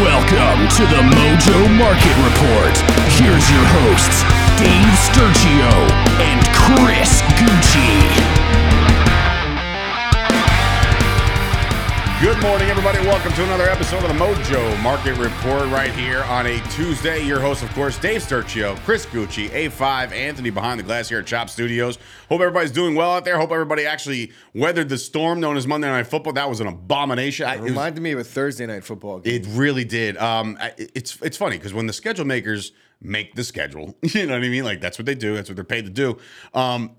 Welcome to the Mojo Market Report. Here's your hosts, Dave Sturchio and Chris Gueci. Good morning, everybody. Welcome to another episode of the Mojo Market Report right here on a Tuesday. Your host, of course, Dave Sturchio, Chris Gueci, A5, Anthony behind the glass here at Chop Studios. Hope everybody's doing well out there. Hope everybody actually weathered the storm known as Monday Night Football. That was an abomination. It was- Reminded me of a Thursday night football game. it really did. Um, it's it's funny because when the schedule makers make the schedule, you know what I mean. Like that's what they do. That's what they're paid to do. Um,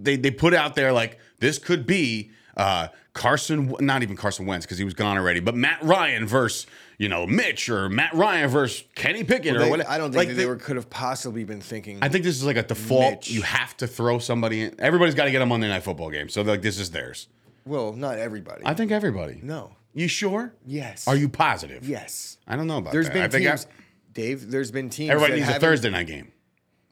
they they put out there like this could be uh Carson, not even Carson Wentz because he was gone already, but Matt Ryan versus you know Mitch or Matt Ryan versus Kenny Pickett or They- whatever. I don't think Like, that they, were, could have possibly been thinking. I think this is like a default. Mitch. You have to throw somebody in. Everybody's got to get a Monday Night Football game, so like this is theirs. well, not everybody. I think everybody. no. You sure? Yes. Are you positive? Yes. I don't know about There's that. been I think I- teams. Dave, there's been teams. Everybody needs a Thursday night game.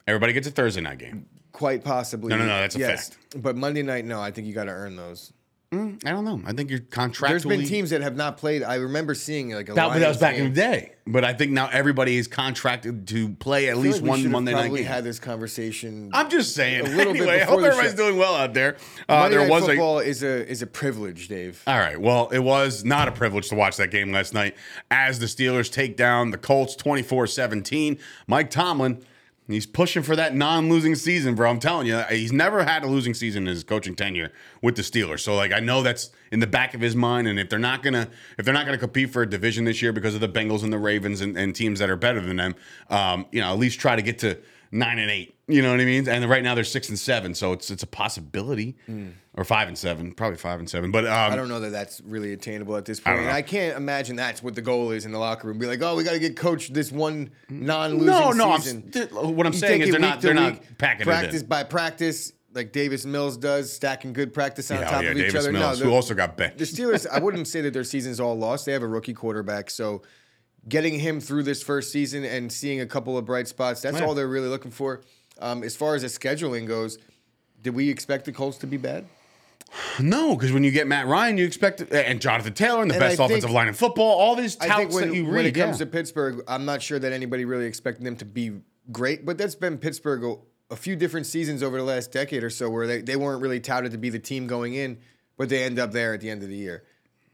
Everybody gets a Thursday night game. Quite possibly. No, no, no, that's a yes. fact. But Monday night, no. I think you got to earn those. I don't know. I think you're contractually. There's been teams that have not played. I remember seeing like a. That, but that was Lions back in the day. But I think now everybody is contracted to play at least like one Monday night game. had this conversation. I'm just saying. a little bit anyway, I hope everybody's doing well out there. Uh, Monday there night was a. football is a is a privilege, Dave. All right. Well, it was not a privilege to watch that game last night as the Steelers take down the Colts 24 17. Mike Tomlin, he's pushing for that non losing season, bro. I'm telling you, he's never had a losing season in his coaching tenure with the Steelers. So, like, I know that's in the back of his mind. And if they're not to, if they're not to compete for a division this year because of the Bengals and the Ravens and, and teams that are better than them, um, you know, at least try to get to nine and eight. You know what I mean? And right now they're six and seven. So it's, it's a possibility. Or five and seven, probably five and seven. But um, I don't know that that's really attainable at this point. And. I can't imagine that's what the goal is in the locker room. Be like, oh, we got to get coached this one non-losing No, no. I'm, season. st- what I'm You saying is they're not they're not week, packing practice by practice, like Davis Mills does, stacking good practice on Yeah, top yeah, of each Davis other. Mills, no, who also got benched. the Steelers. I wouldn't say that their season's all lost. They have a rookie quarterback, so getting him through this first season and seeing a couple of bright spots—that's Yeah. all they're really looking for. Um, as far as the scheduling goes, did we expect the Colts to be bad? No, because when you get Matt Ryan, you expect and Jonathan Taylor and the And I best think- offensive line in football. All these touts when, that you read. when it comes yeah. to Pittsburgh, I'm not sure that anybody really expected them to be great, but that's been Pittsburgh a, a few different seasons over the last decade or so where they, they weren't really touted to be the team going in, but they end up there at the end of the year.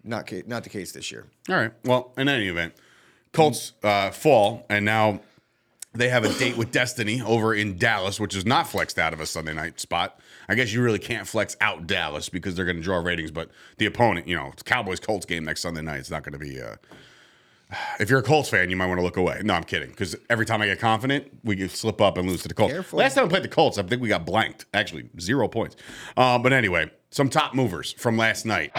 Not not the case this year. All right. Well, in any event, Colts uh, fall, and now they have a date with Destiny over in Dallas, which is not flexed out of a Sunday night spot. I guess you really can't flex out Dallas because they're going to draw ratings, but the opponent, you know, it's Cowboys Colts game next Sunday night. It's not going to be. Uh, if you're a Colts fan, you might want to look away. No, I'm kidding. Because every time I get confident, we could slip up and lose to the Colts. Careful. Last time we played the Colts, I think we got blanked. Actually, zero points. Uh, but anyway, some top movers from last night.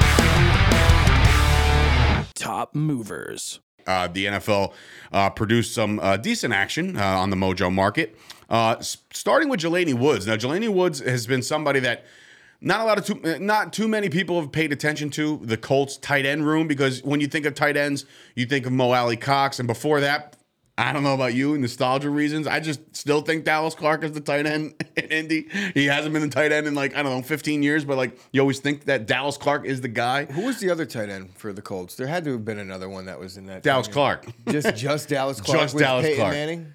Top movers. Uh, the NFL uh, produced some uh, decent action uh, on the Mojo market. Uh, starting with Jelani Woods. Now, Jelani Woods has been somebody that not a lot of too, uh, not too many people have paid attention to the Colts tight end room because when you think of tight ends, you think of Mo Alie-Cox, and before that. I don't know about you, nostalgia reasons. I just still think Dallas Clark is the tight end in Indy. He hasn't been the tight end in like, I don't know, 15 years, but like you always think that Dallas Clark is the guy. Who was the other tight end for the Colts? There had to have been another one that was in that. Dallas. Clark. Just just Dallas Clark. Just with Dallas Peyton Clark. Manning.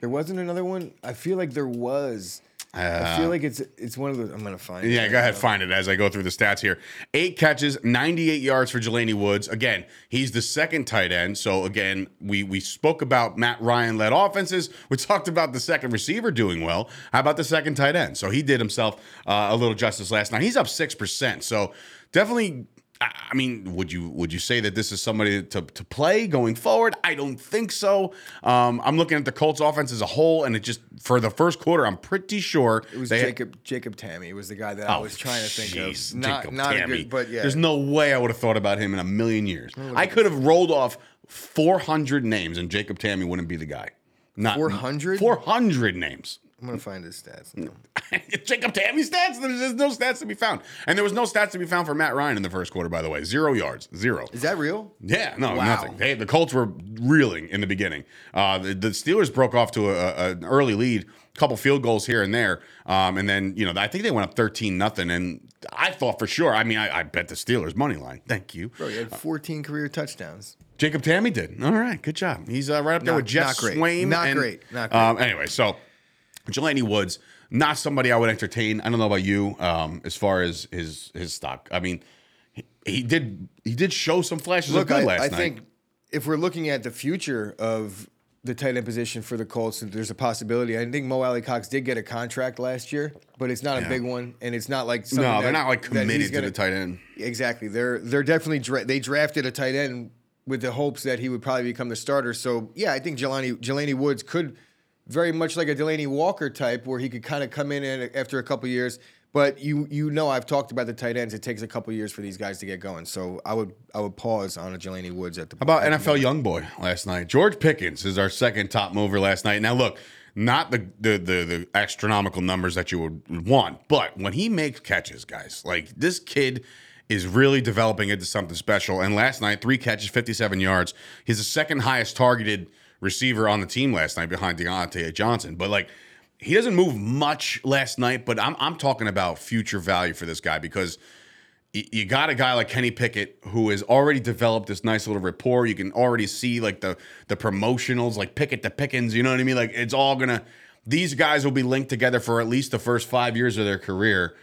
There wasn't another one. I feel like there was. I feel like it's it's one of those. I'm gonna find. it Uh, Yeah, right go ahead, find it as I go through the stats here. Eight catches, 98 yards for Jelani Woods. Again, he's the second tight end. So again, we we spoke about Matt Ryan led offenses. We talked about the second receiver doing well. How about the second tight end? So he did himself uh, a little justice last night. He's up six percent. So definitely. I mean, would you would you say that this is somebody to, to play going forward? I don't think so. Um, I'm looking at the Colts offense as a whole, and it just for the first quarter, I'm pretty sure It was Jacob Jacob Tamme was the guy that I was trying to think Oh, jeez, of. Not Jacob not a Tamme. good, but yeah. There's no way I would have thought about him in a million years. I could have rolled off 400 names, and Jacob Tamme wouldn't be the guy. Not 400? 400 names. I'm gonna find his stats. now. Jacob Tamme stats. There's just no stats to be found, and there was no stats to be found for Matt Ryan in the first quarter. By the way, zero yards, zero. Is that real? Yeah, no, Wow. nothing. They, the Colts were reeling in the beginning. Uh, the, the Steelers broke off to a, a- an early lead, a couple field goals here and there, um, and then you know I think they went up thirteen nothing, and I thought for sure. I mean, I, I bet the Steelers money line. Thank you. Bro, he had 14 career touchdowns. Jacob Tamme did. All right, good job. He's uh, right up there Not- with Jeff not great. Swaim. Not and- great. Not great. Um, anyway, so Jelani Woods, not somebody I would entertain. I don't know about you, um, as far as his his stock. I mean, he, he did he did show some flashes of Look, good I, last I night. think if we're looking at the future of the tight end position for the Colts, there's a possibility. I think Mo Alie-Cox did get a contract last year, but it's not a big one, and it's not like something no, they're not like committed to gonna- the tight end. Exactly. They're they're definitely dra- they drafted a tight end with the hopes that he would probably become the starter. So yeah, I think Jelani Jelani Woods could very much like a Delanie Walker type, where he could kind of come in and after a couple years. But you you know I've talked about the tight ends. It takes a couple years for these guys to get going. So I would I would pause on a Jelani Woods at the. How about NFL young boy last night? George Pickens is our second top mover last night. Now look, not the the the, the astronomical numbers that you would want, but when he makes catches, guys, like this kid is really developing into something special. And last night, three catches, 57 yards. He's the second highest targeted receiver on the team last night behind Diontae Johnson. But like he doesn't move much last night, but I'm I'm talking about future value for this guy because you got a guy like Kenny Pickett who has already developed this nice little rapport. You can already see like the the promotionals, like Pickett to Pickens. You know what I mean? Like it's all gonna. These guys will be linked together for at least the first five years of their career.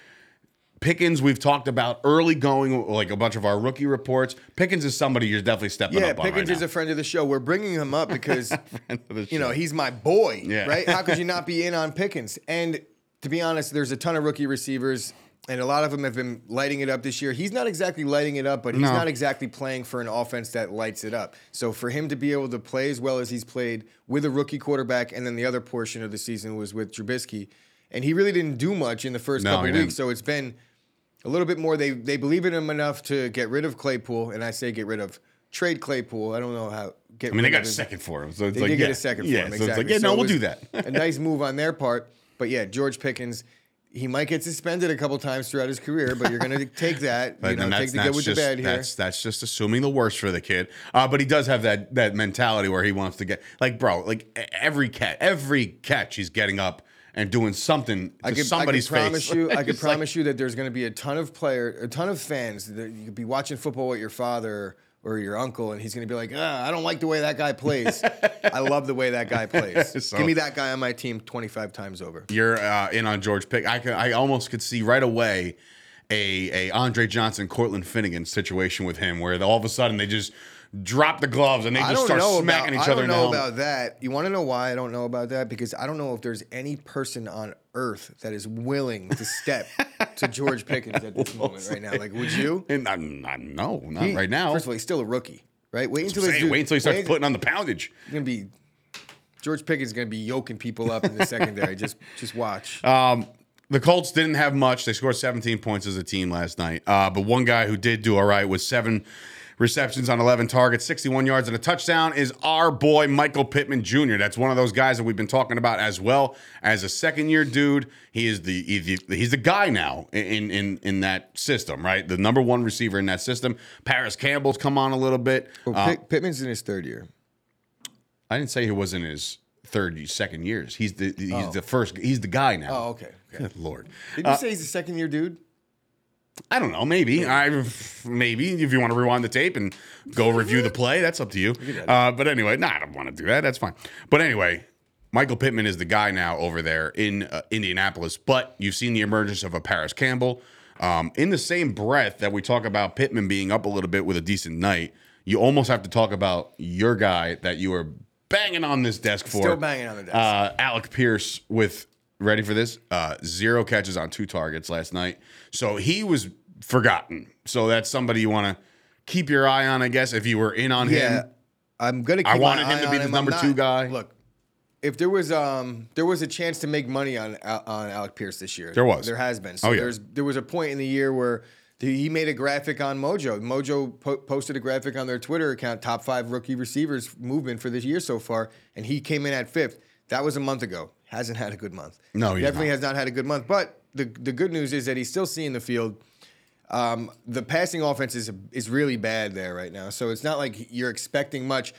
Pickens, we've talked about early going, like a bunch of our rookie reports. Pickens is somebody you're definitely stepping Yeah, up on Pickens right is now. a friend of the show. We're bringing him up because Friend of the you know he's my boy, Yeah. right? How could you not be in on Pickens? And to be honest, there's a ton of rookie receivers, and a lot of them have been lighting it up this year. He's not exactly lighting it up, but he's No. not exactly playing for an offense that lights it up. So for him to be able to play as well as he's played with a rookie quarterback, and then the other portion of the season was with Trubisky, and he really didn't do much in the first No, couple weeks. didn't. So it's been a little bit more. They they believe in him enough to get rid of Claypool, and I say get rid of trade Claypool. I don't know how. Get I mean, they got of a second for him, so it's they like did yeah, get a second yeah. for him. So Exactly. it's like yeah, no, it we'll do that. a nice move on their part. But yeah, George Pickens, he might get suspended a couple times throughout his career, but you're going to take that. You know, take the good with just, the bad here. That's that's just assuming the worst for the kid. Uh, but he does have that that mentality where he wants to get like, bro, like every catch, every catch, he's getting up and doing something to I could, somebody's I could promise face. you, I could It's like- promise you that there's going to be a ton of player, a ton of fans that you could be watching football with your father or your uncle, and he's going to be like, ah, I don't like the way that guy plays. I love the way that guy plays. So- Give me that guy on my team 25 times over. you're uh, in on George Pick. I could, I almost could see right away a a Andre Johnson, Cortland Finnegan situation with him, where all of a sudden they just drop the gloves and they just start smacking about, each I other don't in the know about that. You want to know why I don't know about that? Because I don't know if there's any person on earth that is willing to step to George Pickens at this moment right now. Like, would you? And I'm, I'm, no, not He- right now. First of all, he's still a rookie, right? Wait until Say, this dude- wait until he starts wait- putting on the poundage. He's gonna be George Pickens is gonna be yoking people up in the secondary. just just watch. Um, the Colts didn't have much. They scored 17 points as a team last night. Uh, but one guy who did do all right was seven receptions on 11 targets, 61 yards, and a touchdown is our boy Michael Pittman Jr. That's one of those guys that we've been talking about as well as a second year dude. He is the he's the, guy now in in in that system, right? The number one receiver in that system. Parris Campbell's come on a little bit. Well, Uh, Pittman's in his third year. I didn't say he was in his third second years. He's the he's the first. He's the guy now. Oh, okay. okay. Good lord. Did you say he's a second year dude? I don't know. Maybe I maybe if you want to rewind the tape and go review the play, that's up to you. Uh, but anyway, no, I don't want to do that. That's fine. But anyway, Michael Pittman is the guy now over there in uh, Indianapolis. But you've seen the emergence of a Parris Campbell. Um, in the same breath that we talk about Pittman being up a little bit with a decent night, you almost have to talk about your guy that you were banging on this desk for. Still banging on the desk. Uh, Alec Pierce with ready for this uh, zero catches on two targets last night. So he was forgotten. So that's somebody you want to keep your eye on, I guess. If you were in on Yeah, him, I'm gonna. Keep I wanted him to be the number not- two guy. Look, if there was um there was a chance to make money on on Alec Pierce this year, There was. there has been. So Oh, yeah. there's there was a point in the year where he made a graphic on Mojo. Mojo po- posted a graphic on their Twitter account, top five rookie receivers movement for this year so far, and he came in at fifth. That was a month ago. Hasn't had a good month. No, he definitely not. has not had a good month. But the the good news is that he's still seeing the field. Um, the passing offense is is really bad there right now. So it's not like you're expecting much.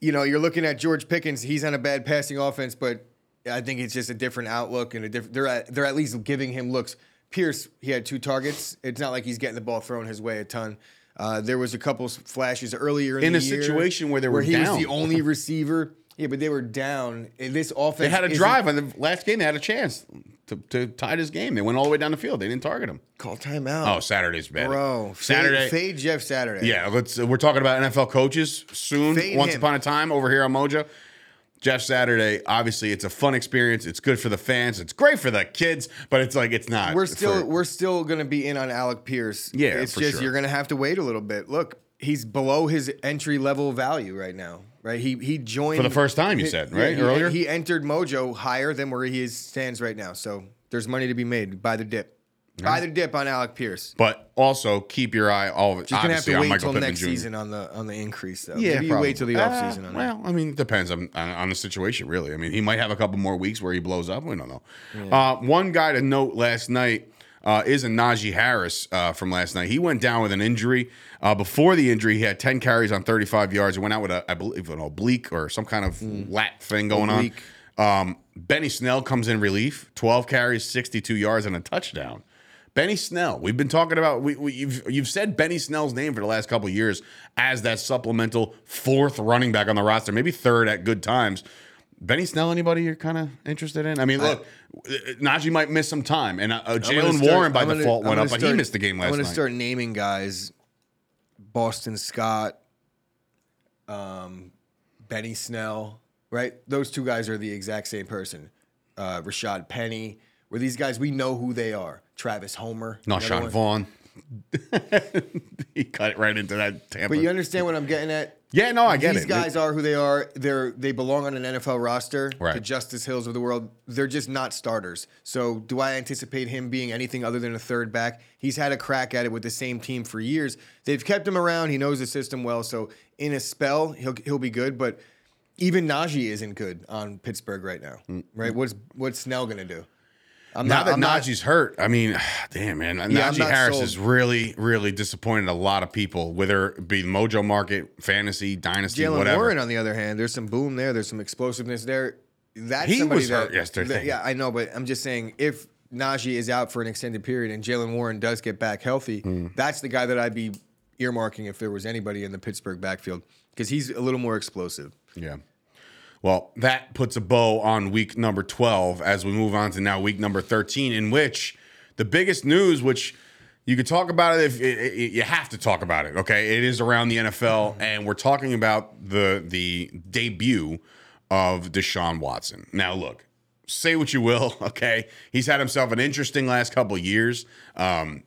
You know, you're looking at George Pickens. He's on a bad passing offense, but I think it's just a different outlook and a different. They're at, they're at least giving him looks. Pierce, he had two targets. It's not like he's getting the ball thrown his way a ton. Uh, there was a couple flashes earlier in. In a situation where they were he down. was the only receiver. Yeah, but they were down. And this offense They had a drive on the last game. They had a chance to, to tie this game. They went all the way down the field. They didn't target him. Call timeout. Oh, Saturday's bad. bro. Saturday. Fade, fade Jeff Saturday. Yeah, let's. We're talking about NFL coaches soon. Fade once him. upon a time over here on Mojo. Jeff Saturday. Obviously, it's a fun experience. It's good for the fans. It's great for the kids, but it's like it's not. we're still for- we're still gonna be in on Alec Pierce. Yeah, it's just sure. you're gonna have to wait a little bit. Look, he's below his entry level value right now. Right? He he joined For the first time, you he- said, right? Earlier? he entered Mojo higher than where he is, stands right now. So there's money to be made. Buy the dip. Buy the dip on Alec Pierce. But also keep your eye all of it. Just gonna have to wait till next Jr. season on the on the increase though. Yeah, Maybe you probably. wait till the Uh, offseason on that. Well, I mean, it depends on, on on the situation, really. I mean, he might have a couple more weeks where he blows up. We don't know. Uh, one guy to note last night uh, is a Najee Harris uh, from last night. He went down with an injury. Uh, before the injury, he had 10 carries on 35 yards. He went out with, a, I believe, an oblique or some kind of lat thing going Oblique. on. Um, Benny Snell comes in relief, 12 carries, 62 yards, and a touchdown. Benny Snell, we've been talking about. We, we, you've you've said Benny Snell's name for the last couple of years as that supplemental fourth running back on the roster, maybe third at good times. Benny Snell, anybody you're kind of interested in? I mean, look, Najee might miss some time, and uh, I'm gonna Jaylen Warren by I'm gonna- default I'm went gonna up, but he missed the game last I'm gonna night. start naming guys: Boston Scott, um, Benny Snell. Right, those two guys are the exact same person. Uh, Rashad Penny. where these guys? We know who they are. Travis Homer. no, another Sean one. Vaughn. he cut it right into that Tampa. But you understand what I'm getting at? Yeah, no, I get These it. These guys are who they are. They're they belong on an NFL roster. Right. The Justice Hills of the world. They're just not starters. So do I anticipate him being anything other than a third back? He's had a crack at it with the same team for years. They've kept him around. He knows the system well. So in a spell, he'll he'll be good. But even Najee isn't good on Pittsburgh right now. Mm. Right? What's what's Snell gonna do? I'm now that I'm not- Najee's hurt, I mean, damn man, Yeah, Najee Harris sold. has really, really disappointed a lot of people, whether it be the Mojo Market, Fantasy, Dynasty, Jaylen whatever. Warren, on the other hand, there's some boom there. There's some explosiveness there. That's He somebody was that, hurt yesterday. that- yeah, I know, but I'm just saying if Najee is out for an extended period and Jaylen Warren does get back healthy, Hmm. that's the guy that I'd be earmarking if there was anybody in the Pittsburgh backfield because he's a little more explosive. Yeah. Well, that puts a bow on week number 12 as we move on to now week number 13, in which the biggest news, which you could talk about it if it, it- you have to talk about it, okay? It is around the NFL, and we're talking about the the debut of Deshaun Watson. Now, look, say what you will, okay? He's had himself an interesting last couple of years. Um,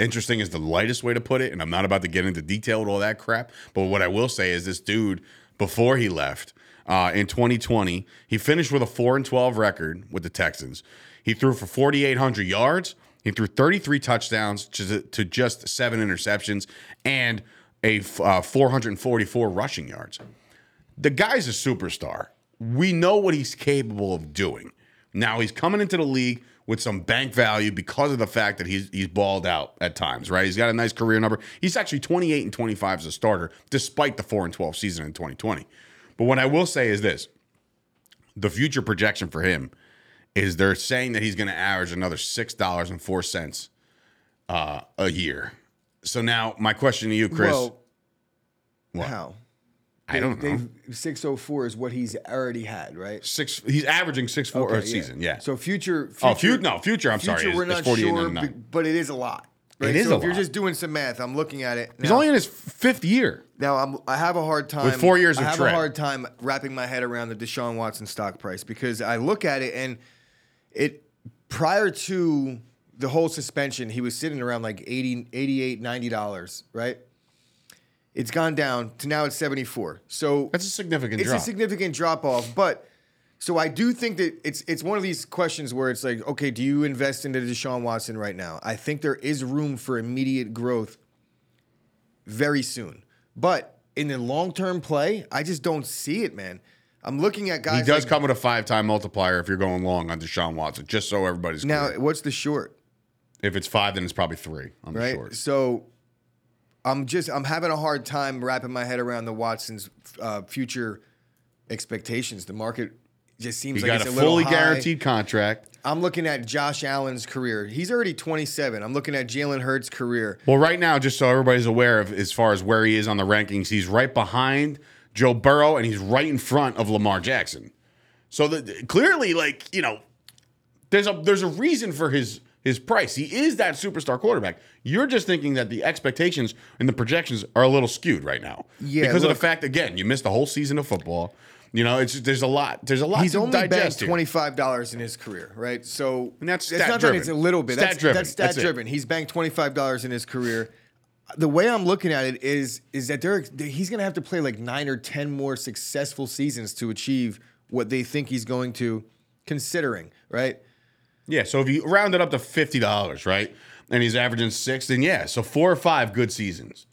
interesting is the lightest way to put it, and I'm not about to get into detail with all that crap. But what I will say is this dude, before he left uh, in 2020, he finished with a four and 12 record with the Texans. He threw for 4,800 yards. He threw 33 touchdowns to, to just seven interceptions and a uh, 444 rushing yards. The guy's a superstar. We know what he's capable of doing. Now he's coming into the league with some bank value because of the fact that he's he's balled out at times, right? He's got a nice career number. He's actually 28 and 25 as a starter, despite the 4 and 12 season in 2020. But what I will say is this the future projection for him is they're saying that he's going to average another $6.04 uh, a year. So now my question to you, Chris. Well, What? how? I don't know. 604 is what he's already had, right? Six. He's averaging six four a Okay, season. Yeah. So future, future oh, future. No, future. I'm sorry. future, we're It's, not it's 48 sure, but it is a lot. Right? It is so if you're just doing some math, I'm looking at it. He's only in his fifth year. Now I'm I have a hard time with four years I of have tread. a hard time wrapping my head around the Deshaun Watson stock price because I look at it and it prior to the whole suspension, he was sitting around like 80, 88, 90 dollars, right? It's gone down to now it's 74. So That's a significant it's drop. a significant drop off, but so I do think that it's it's one of these questions where it's like, okay, do you invest into Deshaun Watson right now? I think there is room for immediate growth very soon. But in the long term play, I just don't see it, man. I'm looking at guys. he does like- come with a five time multiplier if you're going long on Deshaun Watson, just so everybody's now. clear. What's the short, If it's five, then it's probably three on the right? short. So I'm just I'm having a hard time wrapping my head around the Watson's uh, future expectations. The market just seems He like got it's a a, fully high. guaranteed contract. I'm looking at Josh Allen's career. He's already 27. I'm looking at Jalen Hurts' career. Well, right now, just so everybody's aware of as far as where he is on the rankings, he's right behind Joe Burrow and he's right in front of Lamar Jackson. So the, clearly, like you know, there's a there's a reason for his his price. He is that superstar quarterback. You're just thinking that the expectations and the projections are a little skewed right now. Yeah, because of the fact again, you missed the whole season of football. You know, it's there's a lot. There's a lot He's to only banked twenty five dollars in his career, right? So And that's it's not driven. that it's a little bit. Stat that's, driven. That's stat That's it. driven. He's banked twenty five dollars in his career. The way I'm looking at it is is that they're he's going to have to play like nine or ten more successful seasons to achieve what they think he's going to, considering right. Yeah, so if you round it up to fifty dollars, right, and he's averaging six, then yeah, so four or five good seasons.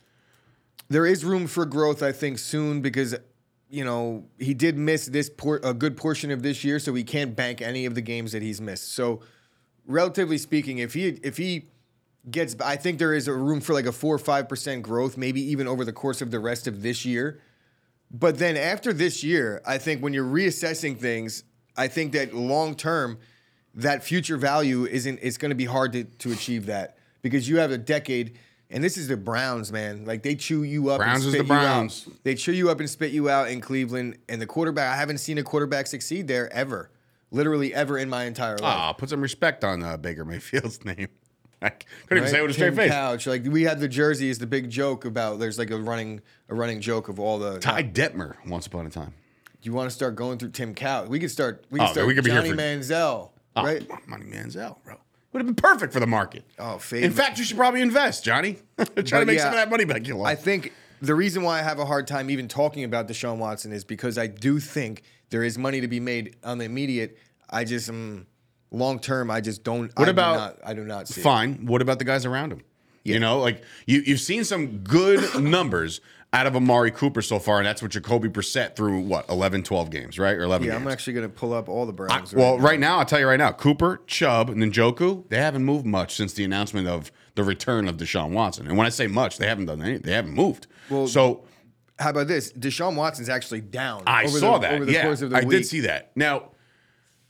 there is room for growth, I think, soon because you know he did miss this a good portion of this year, so he can't bank any of the games that he's missed. So, relatively speaking, if he if he gets, I think there is a room for like a four or five percent growth, maybe even over the course of the rest of this year. But then after this year, I think when you're reassessing things, I think that long term, that future value isn't. It's going to be hard to to achieve that because you have a decade. And this is the Browns, man. Like they chew you up. Browns and is the. Browns. They chew you up and spit you out in Cleveland. And the quarterback, I haven't seen a quarterback succeed there ever, literally ever in my entire life. Ah, put some respect on uh, Baker Mayfield's name. I couldn't even say it with a straight Tim face. Couch, like we had the jersey is the big joke about. There's like a running a running joke of all the. Ty Detmer, once upon a time. Do you want to start going through Tim Couch? We could start. We could Oh, start we could be here for- Manziel, Oh, right? Money Manziel, bro. Would have been perfect for the market. Oh, fade. In fact, you should probably invest, Johnny. Try to make yeah, some of that money back you I think the reason why I have a hard time even talking about Deshaun Watson is because I do think there is money to be made on the immediate. I just um, long term, I just don't. What I about- Do not, I do not see. it. Fine. What about the guys around him? You know, like you, you've seen some good numbers out of Amari Cooper so far, and that's what Jacoby Brissett through what 11, 12 games, right? Or 11 Yeah, games. I'm actually going to pull up all the I- Browns. well, now. right now, I'll tell you right now, Cooper, Chubb, and Njoku, they haven't moved much since the announcement of the return of Deshaun Watson. And when I say much, they haven't done anything. They haven't moved. Well, so How about this? Deshaun Watson's actually down. I over saw the, that. over the yeah, course of the I week. did see that. Now,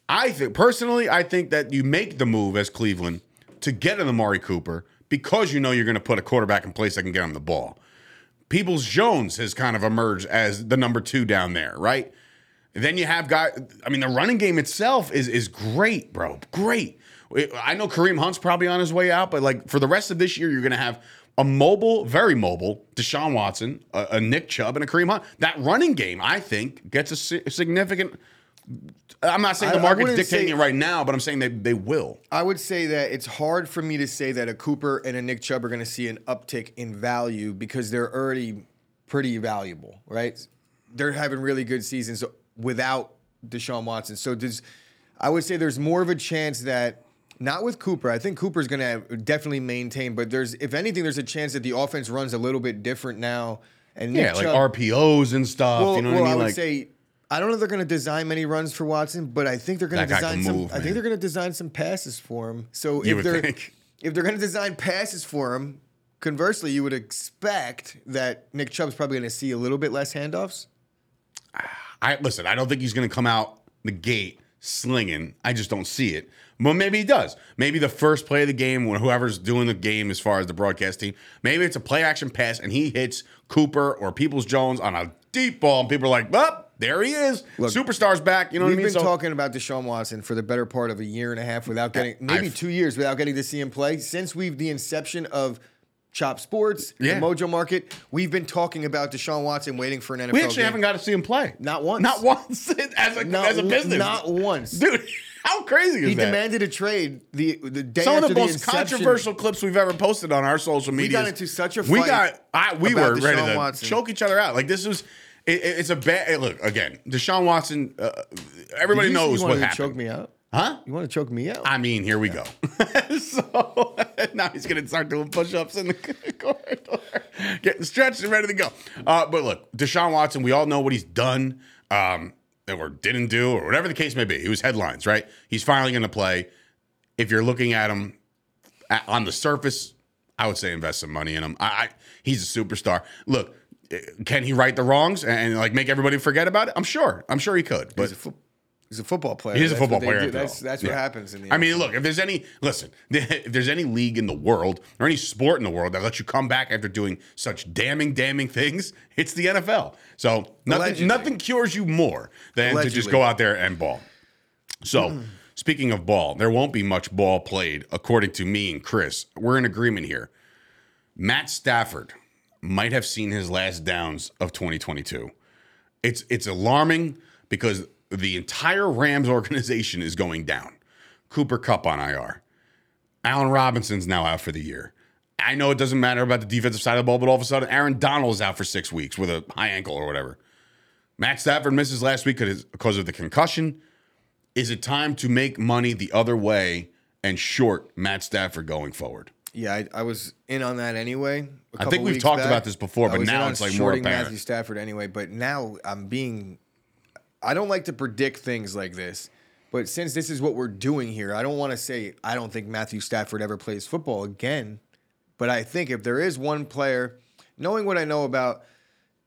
I think personally, I think that you make the move as Cleveland to get an Amari Cooper because you know you're going to put a quarterback in place that can get him the ball. Peoples Jones has kind of emerged as the number two down there, right? Then you have guys. I mean, the running game itself is is great, bro. Great. I know Kareem Hunt's probably on his way out, but like for the rest of this year, you're going to have a mobile, very mobile Deshaun Watson, a, a Nick Chubb, and a Kareem Hunt. That running game, I think, gets a si- significant. I'm not saying the market's dictating say- it right now, but I'm saying they they will. I would say that it's hard for me to say that a Cooper and a Nick Chubb are going to see an uptick in value because they're already pretty valuable, right? They're having really good seasons without Deshaun Watson. So does I would say there's more of a chance that not with Cooper. I think Cooper's going to definitely maintain, but there's if anything, there's a chance that the offense runs a little bit different now. And Nick Yeah, like RPOs and stuff. well, you know well, what I I mean? would like, say I don't know if they're going to design many runs for Watson, but I think they're going to design some. move, I think they're going to design some passes for him. So You if they're think. if they're going to design passes for him, conversely, you would expect that Nick Chubb's probably going to see a little bit less handoffs. I listen. I don't think he's going to come out the gate slinging. I just don't see it. Well, maybe he does. Maybe the first play of the game, when whoever's doing the game, as far as the broadcast team, maybe it's a play action pass, and he hits Cooper or Peoples Jones on a deep ball, and people are like, "Well, there he is, Look, superstar's back." You know what I mean? We've been So- talking about Deshaun Watson for the better part of a year and a half without getting, maybe I've- two years without getting to see him play. Since we've the inception of Chop Sports, Yeah. the Mojo Market, we've been talking about Deshaun Watson waiting for an NFL we actually game. haven't got to see him play. Not once. Not once as a Not as a business. Not once. dude. How crazy is He that? He demanded a trade the the day Some of after the most inception. controversial clips we've ever posted on our social media. We got into such a fight We got. I, we were ready to Watson. choke each other out. Like this was. It, it- it's a bad look again. Deshaun Watson. Uh, everybody You- knows you what to happened. choke me out. Huh? You want to choke me out? I mean, here we go. so now he's gonna start doing push-ups in the corridor, getting stretched and ready to go. Uh, but look, Deshaun Watson, we all know what he's done, um, or didn't do, or whatever the case may be. He was headlines, right? He's finally gonna play. If you're looking at him on the surface, I would say invest some money in him. I, I he's a superstar. Look, can he right the wrongs and, and, like make everybody forget about it? I'm sure. I'm sure he could. But He's a, fo- He's a football player. He's a football player. That's that's what happens in the. I mean, look, if there's any listen, if there's any league in the world or any sport in the world that lets you come back after doing such damning, damning things, it's the NFL. So nothing, Allegedly. nothing cures you more than to just go out there and ball. So, hmm. speaking of ball, there won't be much ball played, according to me and Chris. We're in agreement here. Matt Stafford might have seen his last downs of 2022. It's it's alarming because the entire Rams organization is going down. Cooper Kupp on IR. Allen Robinson's now out for the year. I know it doesn't matter about the defensive side of the ball, but all of a sudden Aaron Donald is out for six weeks with a high ankle or whatever. Matt Stafford misses last week because because of the concussion. Is it time to make money the other way and short Matt Stafford going forward? Yeah, I, I was in on that anyway. a I think we've talked back. about this before, but now it's, like, more shorting apparent. Matthew Stafford anyway. But now I'm being. I don't like to predict things like this, but since this is what we're doing here, I don't want to say I don't think Matthew Stafford ever plays football again. But I think if there is one player, knowing what I know about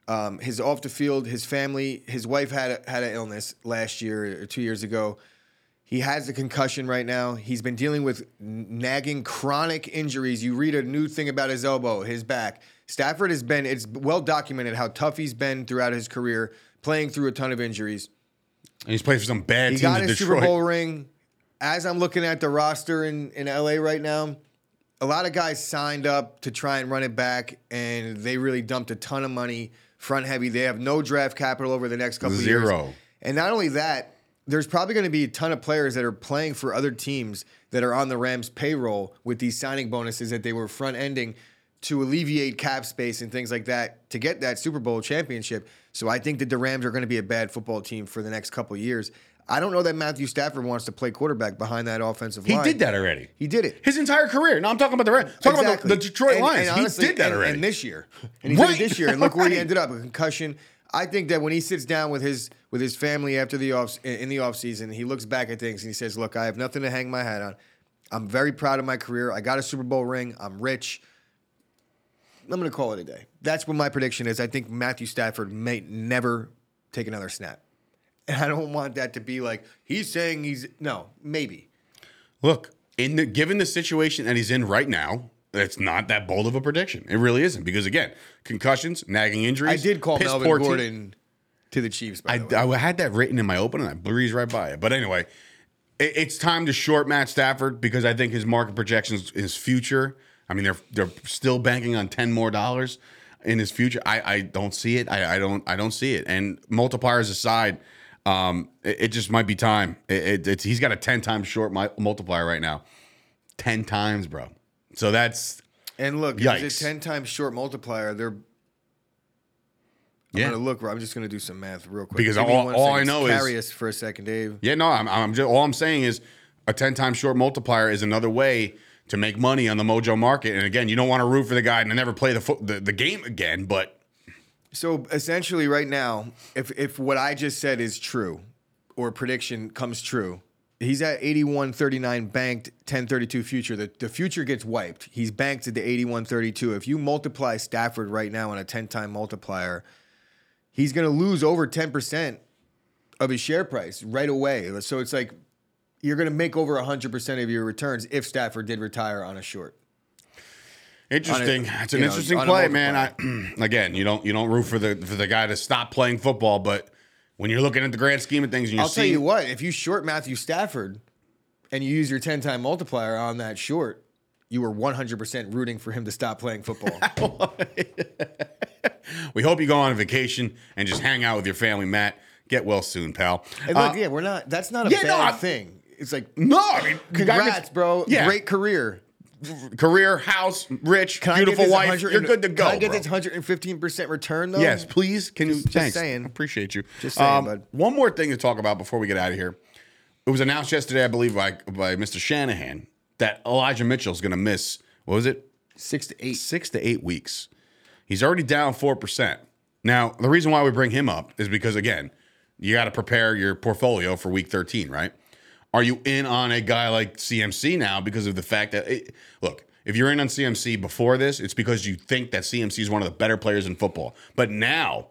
um, his off the field, his family, his wife had a, had an illness last year or two years ago. He has a concussion right now. He's been dealing with nagging chronic injuries. You read a new thing about his elbow, his back. Stafford has been, it's well documented how tough he's been throughout his career, playing through a ton of injuries. And he's played for some bad He teams got in his Detroit. Super Bowl ring. As I'm looking at the roster in, in LA right now, a lot of guys signed up to try and run it back, and they really dumped a ton of money front heavy. They have no draft capital over the next couple of years. Zero. And not only that, there's probably going to be a ton of players that are playing for other teams that are on the Rams payroll with these signing bonuses that they were front ending to alleviate cap space and things like that to get that Super Bowl championship. So I think that the Rams are going to be a bad football team for the next couple of years. I don't know that Matthew Stafford wants to play quarterback behind that offensive He line. He did that already. He did it. His entire career. No, I'm talking about the Rams. Talking about the, the Detroit And- Lions. and honestly, he did that already. And this year, and he did it this year, and look where he ended up a concussion. I think that when he sits down with his with his family after the off in the off season, he looks back at things and he says, "Look, I have nothing to hang my hat on. I'm very proud of my career. I got a Super Bowl ring. I'm rich. I'm going to call it a day. That's what my prediction is. I think Matthew Stafford may never take another snap, and I don't want that to be like he's saying he's no, maybe. Look, in the given the situation that he's in right now, it's not that bold of a prediction. It really isn't because again, concussions, nagging injuries. I did call Melvin Gordon to the Chiefs. I, the. I had that written in my open and I breezed right by it. But anyway, it, it's time to short Matt Stafford because I think his market projections, his future. I mean, they're they're still banking on ten more dollars in his future. I, I don't see it. I, I don't I don't see it. And multipliers aside, um, it, it just might be time. It, it, it's he's got a ten times short multiplier right now, ten times, bro. So that's And look, Yikes. it's a 10 times short multiplier, they're. I'm Yeah. gonna look. I'm just gonna do some math real quick. Because Give all- all I know is- carry us for a second, Dave. Yeah, no, I'm, I'm just all I'm saying is a 10 times short multiplier is another way to make money on the Mojo market. And again, you don't want to root for the guy and never play the, fo- the the game again, but So essentially, right now, if if what I just said is true, or prediction comes true, he's at 81.39 banked 1032 future. The the future gets wiped. He's banked at the 81.32. If you multiply Stafford right now on a 10 time multiplier, he's gonna lose over 10 percent of his share price right away. So it's like you're gonna make over 100 percent of your returns if Stafford did retire on a short. interesting. A- it's an know, interesting play, man. I, again, you don't you don't root for the for the guy to stop playing football, but when you're looking at the grand scheme of things, and you're I'll tell you what, if you short Matthew Stafford and you use your 10 time multiplier on that short, you were 100% rooting for him to stop playing football. we hope you go on a vacation and just hang out with your family, Matt. Get well soon, pal. and Uh, look, yeah, we're not, that's not a yeah, bad no, thing. It's like, no, I mean, congrats, gets- bro. Yeah, Great career. Career, house, rich, Can beautiful wife. You're good to go. Can I get bro. this 115% return, though? Yes, please. Can you? just thanks. saying. I appreciate you. Just saying, Um, bud. One more thing to talk about before we get out of here. It was announced yesterday, I believe, by by Mr. Shanahan that Elijah Mitchell is going to miss. What was it? Six to eight. Six to eight weeks. He's already down four percent. Now, the reason why we bring him up is because again, you got to prepare your portfolio for Week 13, right? Are you in on a guy like CMC now because of the fact that it, look, if you're in on CMC before this, it's because you think that CMC is one of the better players in football. But now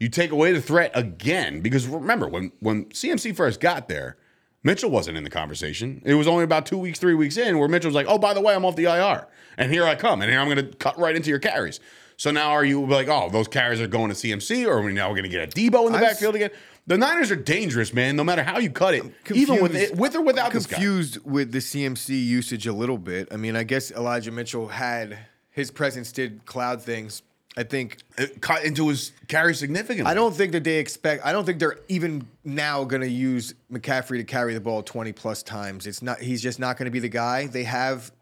you take away the threat again because remember when when CMC first got there, Mitchell wasn't in the conversation. It was only about two weeks, three weeks in where Mitchell was like, "Oh, by the way, I'm off the IR, and here I come, and here I'm going to cut right into your carries." So now are you like, "Oh, those carries are going to CMC, or are we now we're going to get a Debo in the I've- backfield again?" The Niners are dangerous, man. No matter how you cut it, even with it, with or without this guy. confused with the CMC usage a little bit. I mean, I guess Elijah Mitchell had his presence did cloud things. I think It cut into his carry significantly. I don't think that they expect. I don't think they're even now going to use McCaffrey to carry the ball twenty plus times. It's not. He's just not going to be the guy. They have.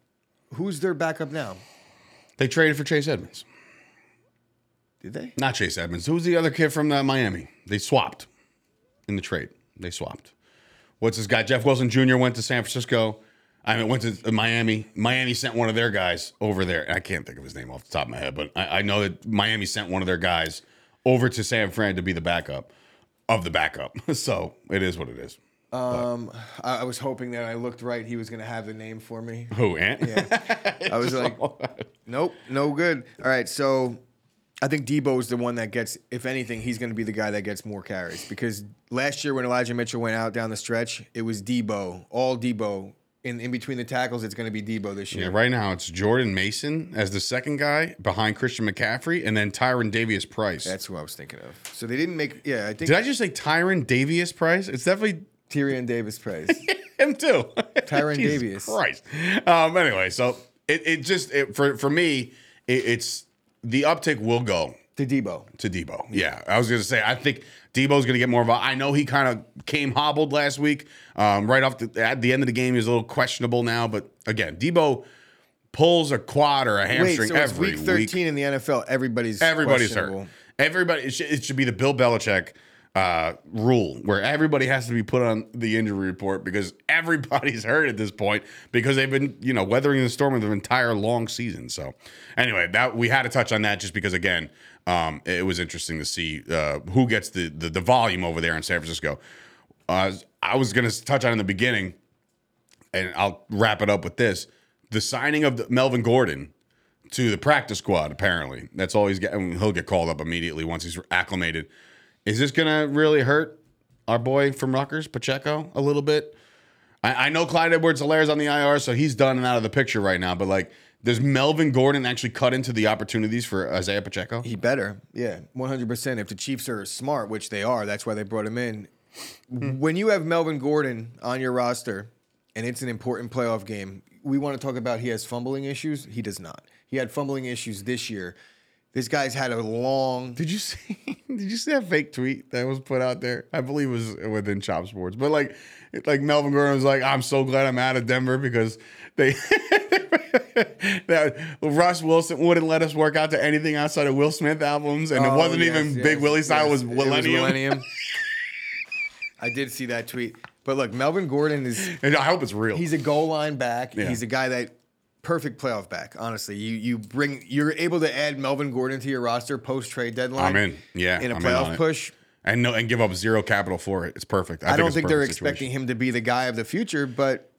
Who's their backup now? They traded for Chase Edmonds. Did they? Not Chase Edmonds. Who's the other kid from uh, Miami? They swapped in the trade. They swapped. What's this guy? Jeff Wilson Jr. went to San Francisco. I mean, went to Miami. Miami sent one of their guys over there. I can't think of his name off the top of my head, but I, I know that Miami sent one of their guys over to San Fran to be the backup of the backup. so it is what it is. Um, I, I was hoping that I looked right. He was going to have the name for me. Who, Ant? Yeah, I was like, nope, no good. All right, so I think Debo is the one that gets, if anything, he's going to be the guy that gets more carries because last year when Elijah Mitchell went out down the stretch, it was Debo, all Debo. In, in between the tackles, it's going to be Debo this year. Yeah, right now it's Jordan Mason as the second guy behind Christian McCaffrey and then Tyron Davius Price. That's who I was thinking of. So they didn't make, yeah, I think Did I just say Tyron Davius Price? It's definitely Tyrion Davis Price. him too. Tyron Jesus Davius. Christ. Um, anyway, so it, it just it, for for me, it, it's the uptick will go to Debo. to Debo. Yeah, I was gonna say I think Debo's gonna get more of a. I know he kind of came hobbled last week. Um, right off the at the end of the game, he's a little questionable now, but again, Debo pulls a quad or a Wait, hamstring so every week 13 in the NFL. Everybody's Everybody's questionable. hurt. Everybody, it should, it should be the Bill Belichick uh, rule where everybody has to be put on the injury report because everybody's hurt at this point because they've been, you know, weathering the storm of their entire long season. So, anyway, that we had to touch on that just because, again, um, it was interesting to see uh, who gets the, the the volume over there in San Francisco. Uh, I was going to touch on in the beginning, and I'll wrap it up with this: the signing of the, Melvin Gordon to the practice squad. Apparently, that's all he's getting. He'll get called up immediately once he's acclimated. Is this gonna really hurt our boy from Rutgers, Pacheco, a little bit? I, I know Clyde Edwards-Helaire on the IR, so he's done and out of the picture right now. But like, does Melvin Gordon actually cut into the opportunities for Isaiah Pacheco? He better. Yeah, 100%. If the Chiefs are smart, which they are, that's why they brought him in. Hmm. When you have Melvin Gordon on your roster and it's an important playoff game, we want to talk about he has fumbling issues. He does not. He had fumbling issues this year. This guy's had a long. Did you see? Did you see that fake tweet that was put out there? I believe it was within Chop Sports, but like, like Melvin Gordon was like, "I'm so glad I'm out of Denver because they that Russ Wilson wouldn't let us work out to anything outside of Will Smith albums, and it Oh, wasn't yes, even yes, Big Willie style. yes. It was It Millennium. Millennium. I did see that tweet. But look, Melvin Gordon is And I hope it's real. He's a goal line back. Yeah. He's a guy that perfect playoff back. Honestly, you you bring you're able to add Melvin Gordon to your roster post trade deadline. I'm in. Yeah, in a I'm playoff it. push. and no, and give up zero capital for it. It's perfect. I, don't think they're perfect expecting him to be the guy of the future, but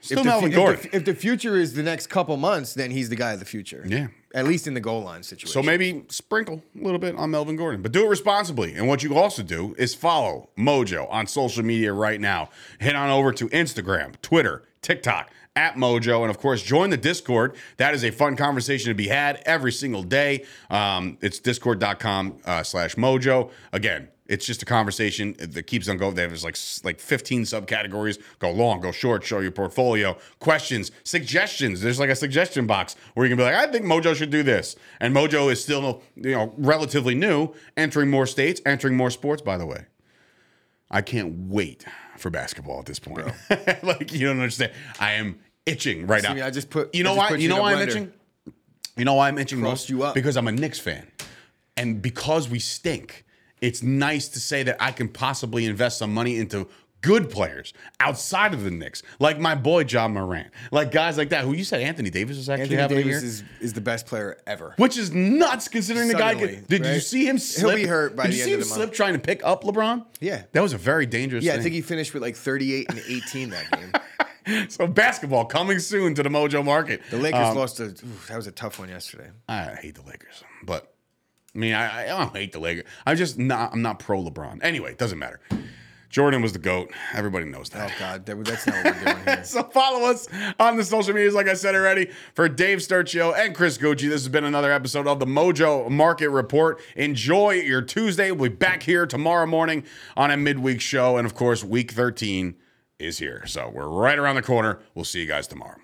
Still if, the, Melvin if, Gordon. the, if the future is the next couple months, then he's the guy of the future. Yeah. at least in the goal line situation. So maybe sprinkle a little bit on Melvin Gordon, but do it responsibly. And what you also do is follow Mojo on social media right now. Head on over to Instagram, Twitter, TikTok at Mojo, and of course, join the Discord. That is a fun conversation to be had every single day. Um, it's discord.com uh, slash Mojo. Again, it's just a conversation that keeps on going. There's like like 15 subcategories. Go long, go short, show your portfolio, questions, suggestions. There's like a suggestion box where you can be like, I think Mojo should do this. And Mojo is still, you know, relatively new, entering more states, entering more sports, by the way. I can't wait for basketball at this point. like you don't understand. I am itching right See, now. I just put- You know why? You you know why I'm itching? You know why I'm itching Crossed most? you up. Because I'm a Knicks fan. And because we stink, it's nice to say that I can possibly invest some money into good players outside of the Knicks, like my boy Ja Morant, like guys like that. Who you said Anthony Davis is actually Anthony having a Davis year, is, is the best player ever. which is nuts considering the guy. Could, did you see him He'll slip? be hurt by did the you end see of him the slip month. trying to pick up LeBron? Yeah. that was a very dangerous. Yeah, I think he finished with like 38 and 18 that game. So basketball coming soon to the Mojo Market. The Lakers Um, lost a. oof, that was a tough one yesterday. I hate the Lakers, but I mean, I, I don't hate the Lakers. I'm just not. I'm not pro LeBron. Anyway, it doesn't matter. Jordan was the goat. Everybody knows that. Oh God, that's not what we're doing here. So follow us on the social medias, like I said already. For Dave Sturchio and Chris Gueci, this has been another episode of the Mojo Market Report. Enjoy your Tuesday. We'll be back here tomorrow morning on a midweek show. And of course, week 13 is here. So we're right around the corner. We'll see you guys tomorrow.